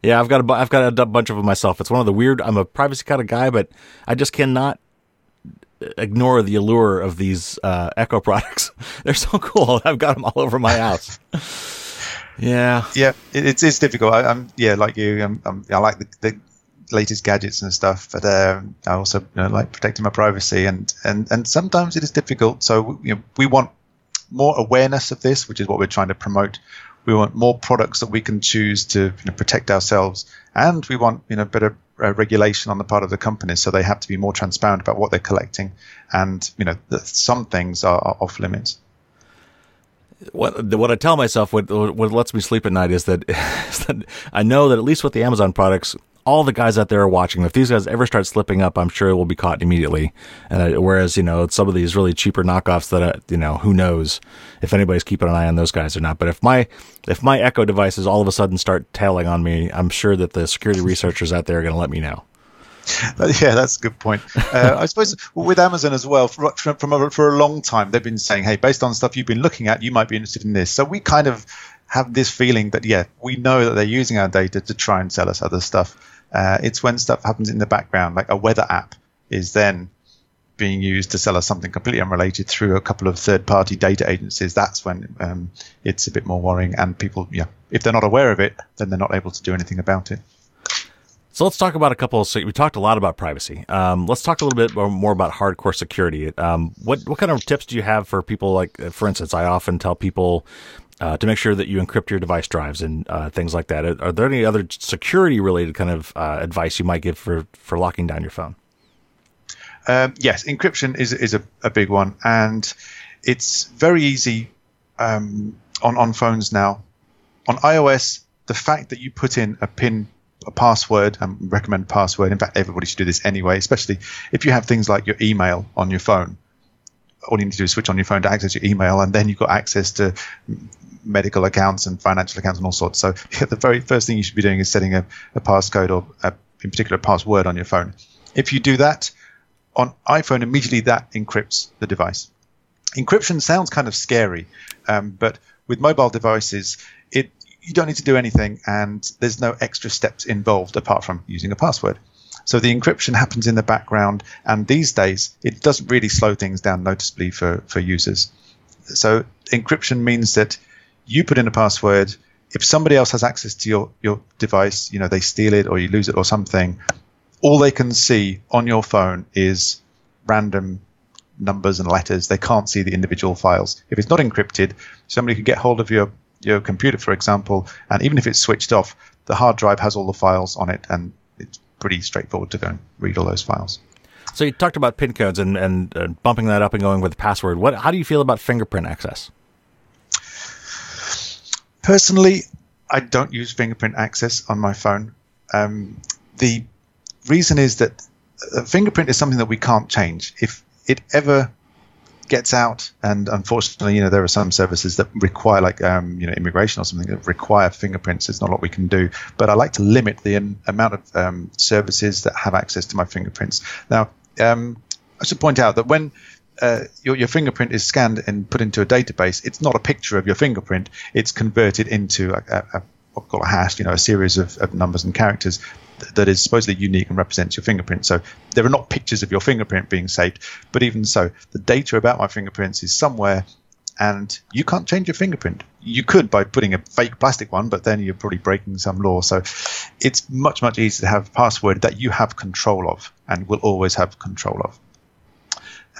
Yeah, I've got a, I've got a bunch of them myself. It's one of the weird. I'm a privacy kind of guy, but I just cannot ignore the allure of these uh, Echo products. They're so cool. I've got them all over my house. yeah, yeah, it, it's it's difficult. I, am yeah, like you. I'm, I'm, i like the, the, latest gadgets and stuff, but uh, I also you know, like protecting my privacy, and and and sometimes it is difficult. So you know, we want more awareness of this, which is what we're trying to promote. We want more products that we can choose to you know, protect ourselves, and we want you know better uh, regulation on the part of the companies, so they have to be more transparent about what they're collecting, and you know some things are, are off limits. What what I tell myself, what what lets me sleep at night, is that, is that I know that at least with the Amazon products, all the guys out there are watching. If these guys ever start slipping up, I'm sure it will be caught immediately. And I, whereas you know some of these really cheaper knockoffs that uh, you know who knows if anybody's keeping an eye on those guys or not. But if my if my Echo devices all of a sudden start tailing on me, I'm sure that the security researchers out there are going to let me know. yeah, that's a good point. Uh, I suppose with Amazon as well, for, from a, for a long time, they've been saying, hey, based on stuff you've been looking at, you might be interested in this. So we kind of have this feeling that, yeah, we know that they're using our data to try and sell us other stuff. Uh, it's when stuff happens in the background, like a weather app is then being used to sell us something completely unrelated through a couple of third-party data agencies. That's when um, it's a bit more worrying, and people, yeah, if they're not aware of it, then they're not able to do anything about it. So let's talk about a couple. Of, we talked a lot about privacy. Um, let's talk a little bit more about hardcore security. Um, what what kind of tips do you have for people? Like, for instance, I often tell people uh, to make sure that you encrypt your device drives and uh, things like that. Are, there any other security related kind of uh, advice you might give for for locking down your phone? Um, yes, encryption is is a, a, big one, and it's very easy um, on on phones now. On iOS, the fact that you put in a pin a password I recommend password. In fact, everybody should do this anyway, especially if you have things like your email on your phone. All you need to do is switch on your phone to access your email, and then you've got access to medical accounts and financial accounts and all sorts. So yeah, the very first thing you should be doing is setting a, a passcode or a, in particular a password on your phone. If you do that on iPhone, immediately that encrypts the device. Encryption sounds kind of scary, um, but with mobile devices, it you don't need to do anything, and there's no extra steps involved apart from using a password. So the encryption happens in the background, and these days it doesn't really slow things down noticeably for, for users. So encryption means that you put in a password. If somebody else has access to your, your device, you know, they steal it or you lose it or something, all they can see on your phone is random numbers and letters. They can't see the individual files. If it's not encrypted, somebody could get hold of your your computer, for example, and even if it's switched off, the hard drive has all the files on it, and it's pretty straightforward to go and read all those files. So you talked about pin codes and, and bumping that up and going with the password. What? How do you feel about fingerprint access? Personally, I don't use fingerprint access on my phone. Um, the reason is that a fingerprint is something that we can't change. If it ever gets out, and unfortunately, you know, there are some services that require, like, um, you know, immigration or something that require fingerprints. It's not what we can do. But I like to limit the um, amount of um, services that have access to my fingerprints. Now, um, I should point out that when uh, your, your, fingerprint is scanned and put into a database, it's not a picture of your fingerprint. It's converted into a, a, a what we call a hash, you know, a series of, of numbers and characters that is supposedly unique and represents your fingerprint. So there are not pictures of your fingerprint being saved, but even so, the data about my fingerprints is somewhere, and you can't change your fingerprint. You could by putting a fake plastic one, but then you're probably breaking some law. So it's much much easier to have a password that you have control of and will always have control of.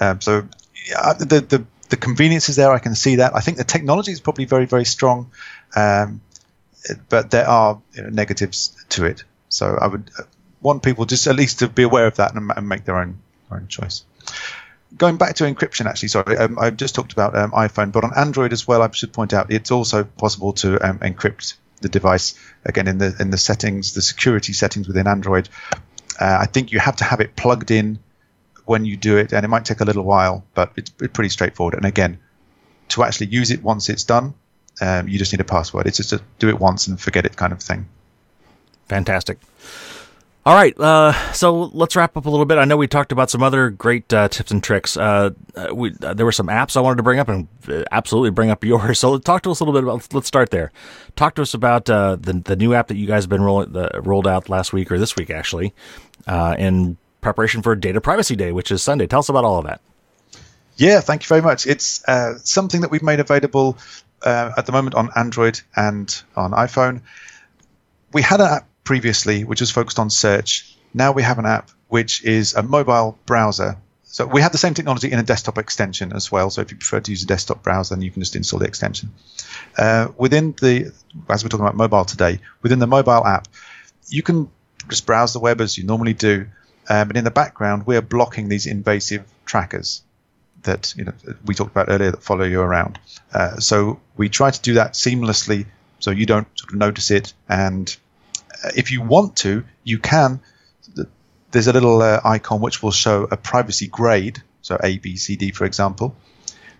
Um, so yeah, the, the the convenience is there. I can see that. I think the technology is probably very very strong, um, but there are you know, negatives to it. So I would uh, want people just at least to be aware of that and, and make their own own choice. Going back to encryption, actually, sorry, um, I just talked about um, iPhone, but on Android as well, I should point out it's also possible to um, encrypt the device again in the in the settings, the security settings within Android. Uh, I think you have to have it plugged in when you do it, and it might take a little while, but it's, pretty straightforward. And again, to actually use it once it's done, um, you just need a password. It's just to do it once and forget it kind of thing. Fantastic. All right, uh, so let's wrap up a little bit. I know we talked about some other great uh, tips and tricks. Uh, uh we, uh, there were some apps I wanted to bring up, and uh, absolutely bring up yours. So talk to us a little bit about. Let's start there. Talk to us about the the new app that you guys have been roll, rolled out last week or this week actually, in preparation for Data Privacy Day, which is Sunday. Tell us about all of that. Yeah, thank you very much. It's something that we've made available at the moment on Android and on iPhone. We had an app previously, which was focused on search. Now we have an app which is a mobile browser. So we have the same technology in a desktop extension as well. So if you prefer to use a desktop browser, then you can just install the extension. Uh, within the, as we're talking about mobile today, within the mobile app, you can just browse the web as you normally do. Um, but in the background, we're blocking these invasive trackers that you know we talked about earlier that follow you around. Uh, so we try to do that seamlessly, so you don't sort of notice it, and if you want to, you can. There's a little uh, icon which will show a privacy grade, so A, B, C, D, for example.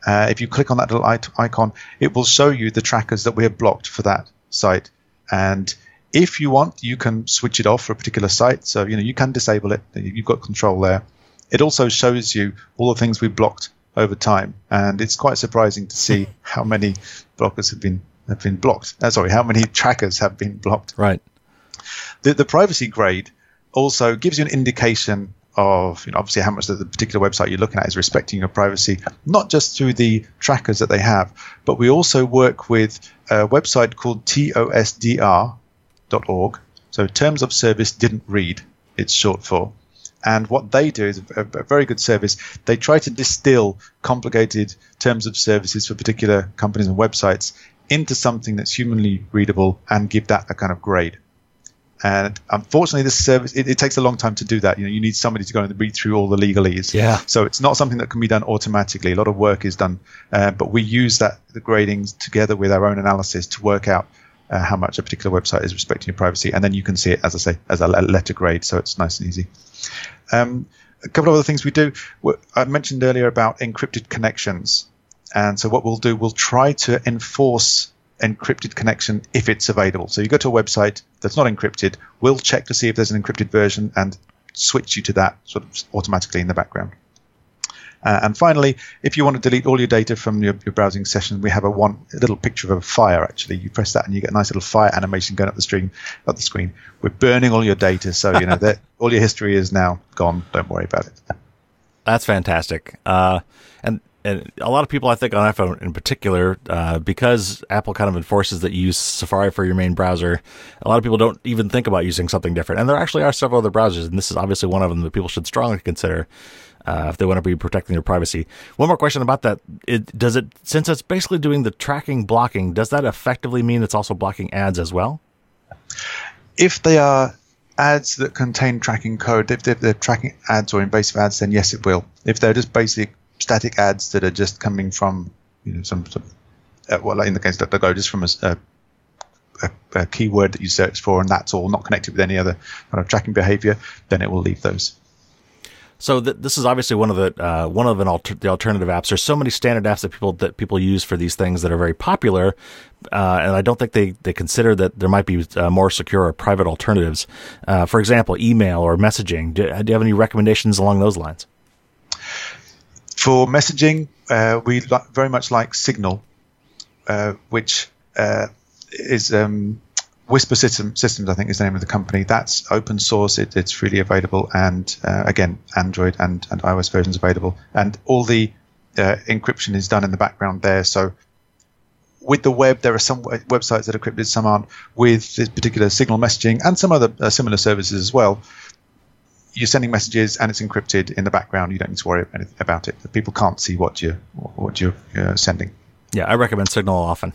Uh, if you click on that little icon, it will show you the trackers that we have blocked for that site. And if you want, you can switch it off for a particular site. So you know you can disable it. You've got control there. It also shows you all the things we've blocked over time, and it's quite surprising to see how many blockers have been have been blocked. Uh, sorry, how many trackers have been blocked. Right. The, the privacy grade also gives you an indication of you know, obviously how much the, the particular website you're looking at is respecting your privacy, not just through the trackers that they have, but we also work with a website called tosdr.org. So Terms of Service Didn't Read, it's short for. And what they do is a, a, very good service. They try to distill complicated terms of services for particular companies and websites into something that's humanly readable and give that a kind of grade. And unfortunately, this service it, it, takes a long time to do that. You know, you need somebody to go and read through all the legalese. Yeah. So it's not something that can be done automatically. A lot of work is done, uh, but we use that the gradings together with our own analysis to work out uh, how much a particular website is respecting your privacy, and then you can see it, as I say, as a letter grade. So it's nice and easy. Um, a couple of other things we do. I mentioned earlier about encrypted connections, and so what we'll do, we'll try to enforce encrypted connection if it's available. So you go to a website that's not encrypted, we'll check to see if there's an encrypted version and switch you to that sort of automatically in the background. Uh, and finally, if you want to delete all your data from your, your browsing session, we have a one a little picture of a fire. Actually, you press that and you get a nice little fire animation going up the screen. Up the screen, we're burning all your data, so you know that all your history is now gone. Don't worry about it. That's fantastic. Uh, and and a lot of people, I think, on iPhone in particular, uh, because Apple kind of enforces that you use Safari for your main browser, a lot of people don't even think about using something different. And there actually are several other browsers, and this is obviously one of them that people should strongly consider uh, if they want to be protecting their privacy. One more question about that: it, Does it, since it's basically doing the tracking blocking, does that effectively mean it's also blocking ads as well? If they are ads that contain tracking code, if they're, they're tracking ads or invasive ads, then yes, it will. If they're just basic static ads that are just coming from you know some, some uh, well in the case that they go just from a, a, a, keyword that you search for and that's all not connected with any other kind of tracking behavior then it will leave those so th- this is obviously one of the uh, one of an alter- the alternative apps. There's so many standard apps that people that people use for these things that are very popular, uh, and I don't think they, they consider that there might be uh, more secure or private alternatives. Uh, for example, email or messaging. Do, do, you have any recommendations along those lines? For messaging, uh, we li- very much like Signal, uh, which is um, Whisper System, Systems, I think is the name of the company. That's open source. It, it's freely available, and uh, again, Android and, and iOS versions available. And all the uh, encryption is done in the background there. So with the web, there are some websites that are encrypted, some aren't. With this particular Signal messaging and some other uh, similar services as well, you're sending messages and it's encrypted in the background. You don't need to worry about it. People can't see what you're what you're uh, sending. Yeah, I recommend Signal often.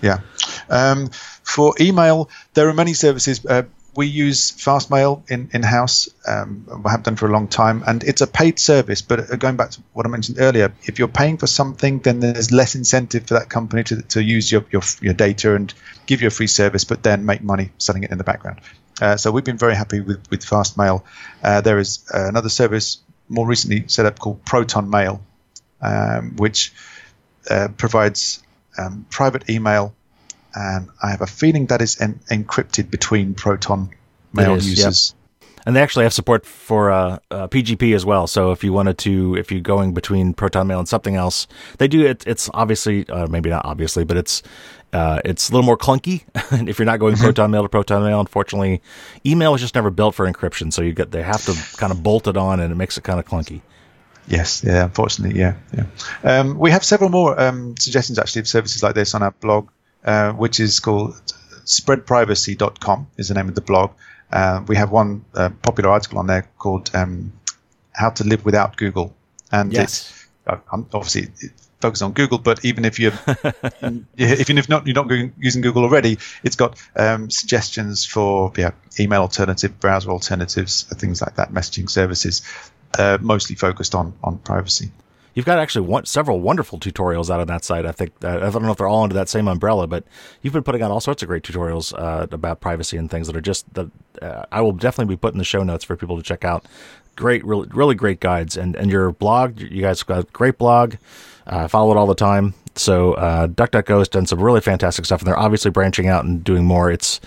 Yeah. Um, for email, there are many services. Uh, we use Fastmail in in house. Um, we have done for a long time, and it's a paid service. But uh, going back to what I mentioned earlier, if you're paying for something, then there's less incentive for that company to, to use your, your your data and give you a free service, but then make money selling it in the background. Uh, so we've been very happy with with Fastmail. Uh, there is uh, another service more recently set up called Proton Mail, um, which uh, provides um, private email and I have a feeling that is en- encrypted between Proton mail is, users. Yep. And they actually have support for uh, uh, PGP as well. So if you wanted to, if you're going between Proton Mail and something else, they do it. It's obviously, uh, maybe not obviously, but it's uh, it's a little more clunky. if you're not going mm-hmm. Proton Mail to Proton Mail, unfortunately, email is just never built for encryption. So you get they have to kind of bolt it on, and it makes it kind of clunky. Yes, yeah, unfortunately, yeah, yeah. Um, we have several more um, suggestions actually of services like this on our blog. Uh, which is called spreadprivacy.com is the name of the blog. Uh, we have one uh, popular article on there called um, "How to Live Without Google," and yes. it's uh, obviously focused on Google. But even if you're if you're not you're not using Google already, it's got um, suggestions for yeah, email alternative, browser alternatives, things like that, messaging services, uh, mostly focused on on privacy. You've got actually one, several wonderful tutorials out on that site. I think uh, I don't know if they're all under that same umbrella, but you've been putting out all sorts of great tutorials uh, about privacy and things that are just that uh, I will definitely be putting the show notes for people to check out. Great, really, really great guides, and and your blog. You guys got a great blog. Uh, I follow it all the time. So uh, DuckDuckGo has done some really fantastic stuff, and they're obviously branching out and doing more. It's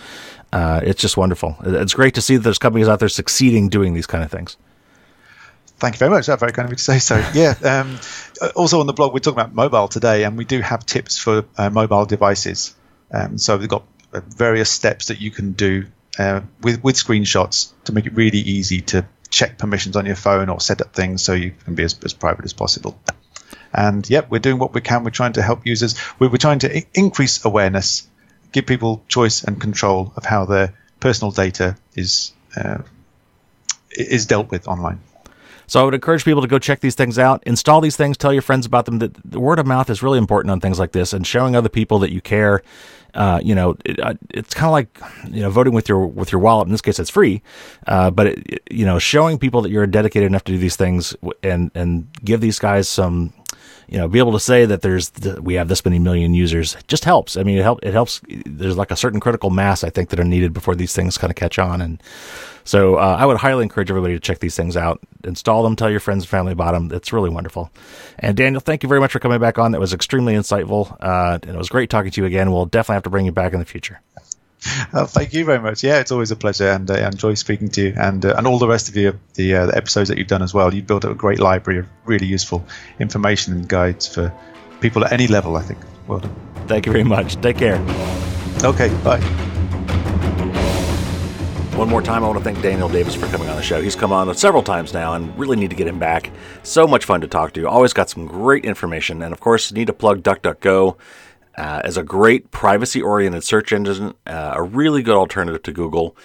uh, it's just wonderful. It's great to see that there's companies out there succeeding doing these kind of things. Thank you very much. That's very kind of you to say so. Yeah. Um, also on the blog, we're talking about mobile today, and we do have tips for uh, mobile devices. Um, so we've got uh, various steps that you can do uh, with with screenshots to make it really easy to check permissions on your phone or set up things so you can be as, as private as possible. And yep, we're doing what we can. We're trying to help users. We're, we're trying to I- increase awareness, give people choice and control of how their personal data is uh, is dealt with online. So I would encourage people to go check these things out, install these things, tell your friends about them. That the word of mouth is really important on things like this, and showing other people that you care. Uh, you know, it, uh, it's kind of like you know voting with your with your wallet. In this case, it's free, uh, but it, you know, showing people that you're dedicated enough to do these things and and give these guys some you know, be able to say that there's we have this many million users just helps. I mean, it help it helps. There's like a certain critical mass I think that are needed before these things kind of catch on, and so uh, I would highly encourage everybody to check these things out, install them, tell your friends and family about them. It's really wonderful. And Daniel, thank you very much for coming back on. That was extremely insightful, uh, and it was great talking to you again. We'll definitely have to bring you back in the future. Oh, thank you very much. Yeah, it's always a pleasure, and uh, I enjoy speaking to you, and uh, and all the rest of you, the, uh, the episodes that you've done as well. You've built up a great library of really useful information and guides for people at any level. I think. Well done. Thank you very much. Take care. Okay. Bye. One more time, I want to thank Daniel Davis for coming on the show. He's come on several times now and really need to get him back. So much fun to talk to. Always got some great information. And of course, need to plug DuckDuckGo uh, as a great privacy oriented search engine, uh, a really good alternative to Google.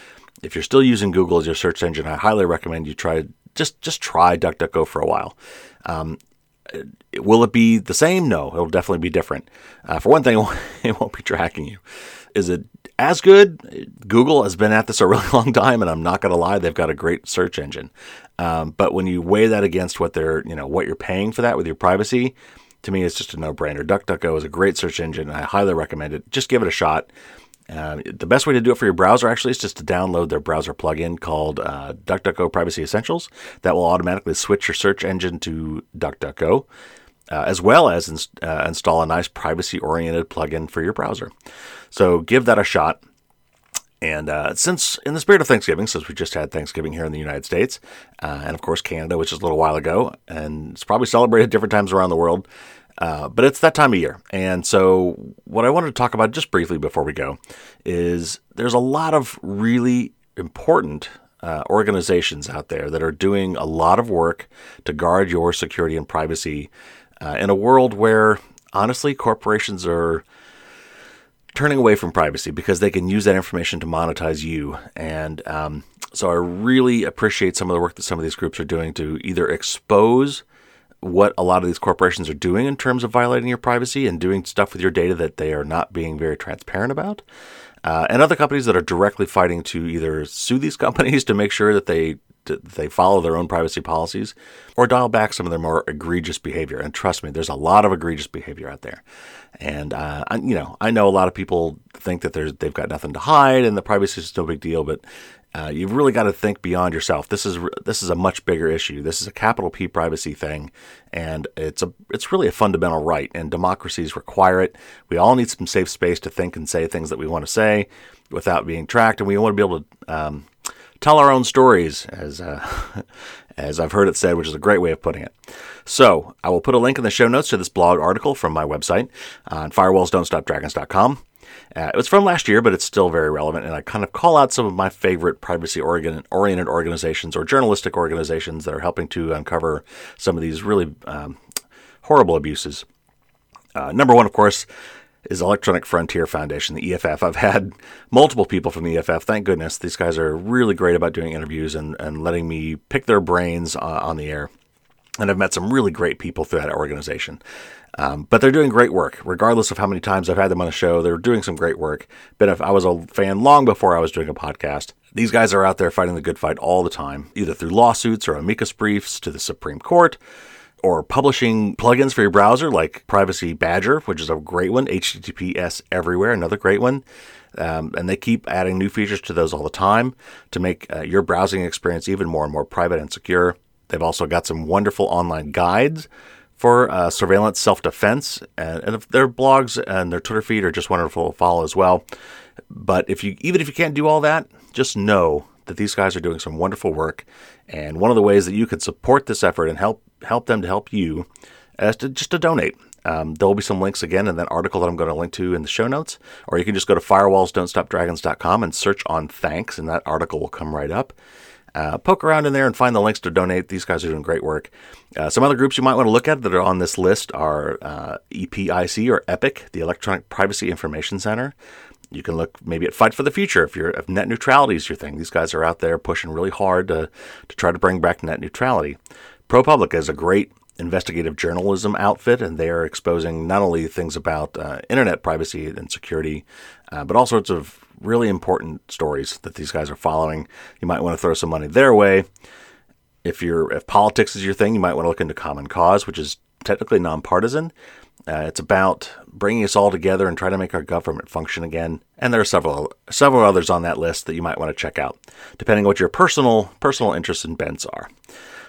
If you're still using Google as your search engine, I highly recommend you try just just try DuckDuckGo for a while. Um, will it be the same? No, it'll definitely be different. Uh, for one thing, it won't be tracking you. Is it as good. Google has been at this a really long time, and I'm not going to lie, they've got a great search engine. Um, but when you weigh that against what they're, you know, what you're paying for that with your privacy, to me, it's just a no-brainer. DuckDuckGo is a great search engine. And I highly recommend it. Just give it a shot. Uh, the best way to do it for your browser actually is just to download their browser plugin called uh, DuckDuckGo Privacy Essentials. That will automatically switch your search engine to DuckDuckGo uh, as well as uh, install a nice privacy oriented plugin for your browser. So give that a shot. And uh, since, in the spirit of Thanksgiving, since we just had Thanksgiving here in the United States, uh, and of course Canada, which is a little while ago, and it's probably celebrated different times around the world, uh, but it's that time of year. And so, what I wanted to talk about just briefly before we go is there's a lot of really important uh, organizations out there that are doing a lot of work to guard your security and privacy uh, in a world where, honestly, corporations are turning away from privacy because they can use that information to monetize you. And um, So I really appreciate some of the work that some of these groups are doing to either expose what a lot of these corporations are doing in terms of violating your privacy and doing stuff with your data that they are not being very transparent about. Uh, and other companies that are directly fighting to either sue these companies to make sure that they they follow their own privacy policies or dial back some of their more egregious behavior. And trust me, there's a lot of egregious behavior out there. And uh, I, you know, I know a lot of people think that they've got nothing to hide and the privacy is no big deal, but uh, you've really got to think beyond yourself. This is this is a much bigger issue. This is a capital P privacy thing, and it's a it's really a fundamental right. And democracies require it. We all need some safe space to think and say things that we want to say without being tracked, and we want to be able to um, tell our own stories, as uh, as I've heard it said, which is a great way of putting it. So I will put a link in the show notes to this blog article from my website on firewallsdon'tstopdragons.com. Uh, it was from last year, but it's still very relevant, and I kind of call out some of my favorite privacy oriented organizations or journalistic organizations that are helping to uncover some of these really um, horrible abuses. Uh, number one, of course, is Electronic Frontier Foundation, the EFF. I've had multiple people from the EFF. Thank goodness. These guys are really great about doing interviews and, and letting me pick their brains uh, on the air. And I've met some really great people through that organization. Um, but they're doing great work, regardless of how many times I've had them on the show. They're doing some great work. But I was a fan long before I was doing a podcast, these guys are out there fighting the good fight all the time, either through lawsuits or amicus briefs to the Supreme Court, or publishing plugins for your browser like Privacy Badger, which is a great one, HTTPS Everywhere, another great one. Um, and they keep adding new features to those all the time to make uh, your browsing experience even more and more private and secure. They've also got some wonderful online guides for uh, surveillance self defense. And, and their blogs and their Twitter feed are just wonderful to follow as well. But if you even if you can't do all that, just know that these guys are doing some wonderful work. And one of the ways that you can support this effort and help help them to help you as to just to donate. Um, there will be some links again in that article that I'm going to link to in the show notes, or you can just go to firewallsdon'tstopdragons.com and search on thanks, and that article will come right up. Uh, poke around in there and find the links to donate. These guys are doing great work. Uh, some other groups you might want to look at that are on this list are uh, EPIC or EPIC, the Electronic Privacy Information Center. You can look maybe at Fight for the Future if you're if net neutrality is your thing. These guys are out there pushing really hard to, to try to bring back net neutrality. ProPublica is a great investigative journalism outfit, and they are exposing not only things about uh, internet privacy and security, uh, but all sorts of really important stories that these guys are following. You might want to throw some money their way. If you're if politics is your thing, you might want to look into Common Cause, which is technically nonpartisan. Uh, it's about bringing us all together and trying to make our government function again. And there are several several others on that list that you might want to check out, depending on what your personal personal interests and bents are.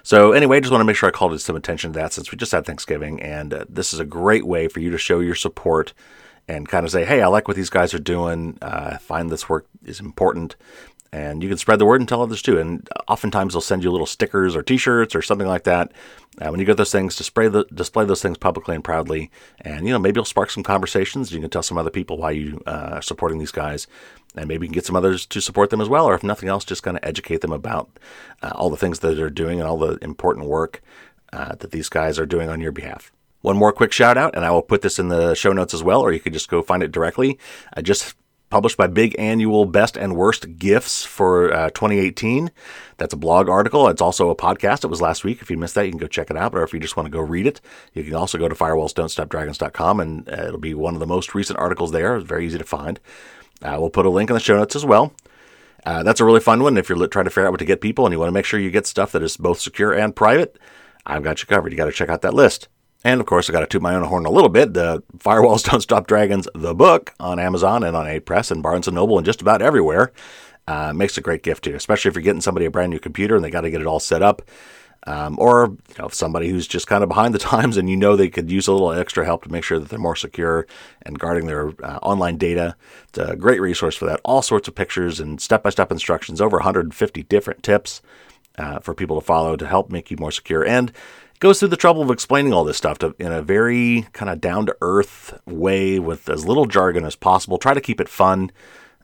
So anyway, just want to make sure I called some attention to that since we just had Thanksgiving, and uh, this is a great way for you to show your support and kind of say, hey, I like what these guys are doing. Uh, I find this work is important. And you can spread the word and tell others too. And oftentimes they'll send you little stickers or T-shirts or something like that. When you get those things, display the, display those things publicly and proudly. And you know maybe you'll spark some conversations. You can tell some other people why you uh, are supporting these guys, and maybe you can get some others to support them as well. Or if nothing else, just kind of educate them about uh, all the things that they're doing and all the important work uh, that these guys are doing on your behalf. One more quick shout out, and I will put this in the show notes as well, or you could just go find it directly. I just published by big annual best and worst gifts for uh, 2018. That's a blog article. It's also a podcast. It was last week. If you missed that, you can go check it out. Or if you just want to go read it, you can also go to firewallsdon'tstopdragons.com and uh, it'll be one of the most recent articles there. It's very easy to find. Uh, we'll put a link in the show notes as well. Uh, that's a really fun one. If you're trying to figure out what to get people and you want to make sure you get stuff that is both secure and private, I've got you covered. You got to check out that list. And of course, I got to toot my own horn a little bit. The Firewalls Don't Stop Dragons, the book on Amazon and on Apress and Barnes and Noble and just about everywhere, uh, makes a great gift too. Especially if you're getting somebody a brand new computer and they got to get it all set up, um, or you know, somebody who's just kind of behind the times and you know they could use a little extra help to make sure that they're more secure and guarding their uh, online data. It's a great resource for that. All sorts of pictures and step-by-step instructions, over 150 different tips. Uh, for people to follow to help make you more secure. And goes through the trouble of explaining all this stuff to, in a very kind of down to earth way with as little jargon as possible. Try to keep it fun.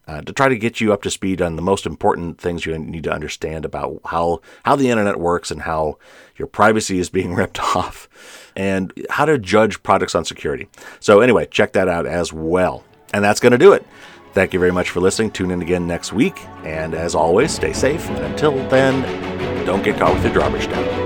Uh, to try to get you up to speed on the most important things you need to understand about how how the internet works and how your privacy is being ripped off and how to judge products on security. So anyway, check that out as well. And that's going to do it. Thank you very much for listening. Tune in again next week. And as always, stay safe. And until then, don't get caught with your drawbridge down.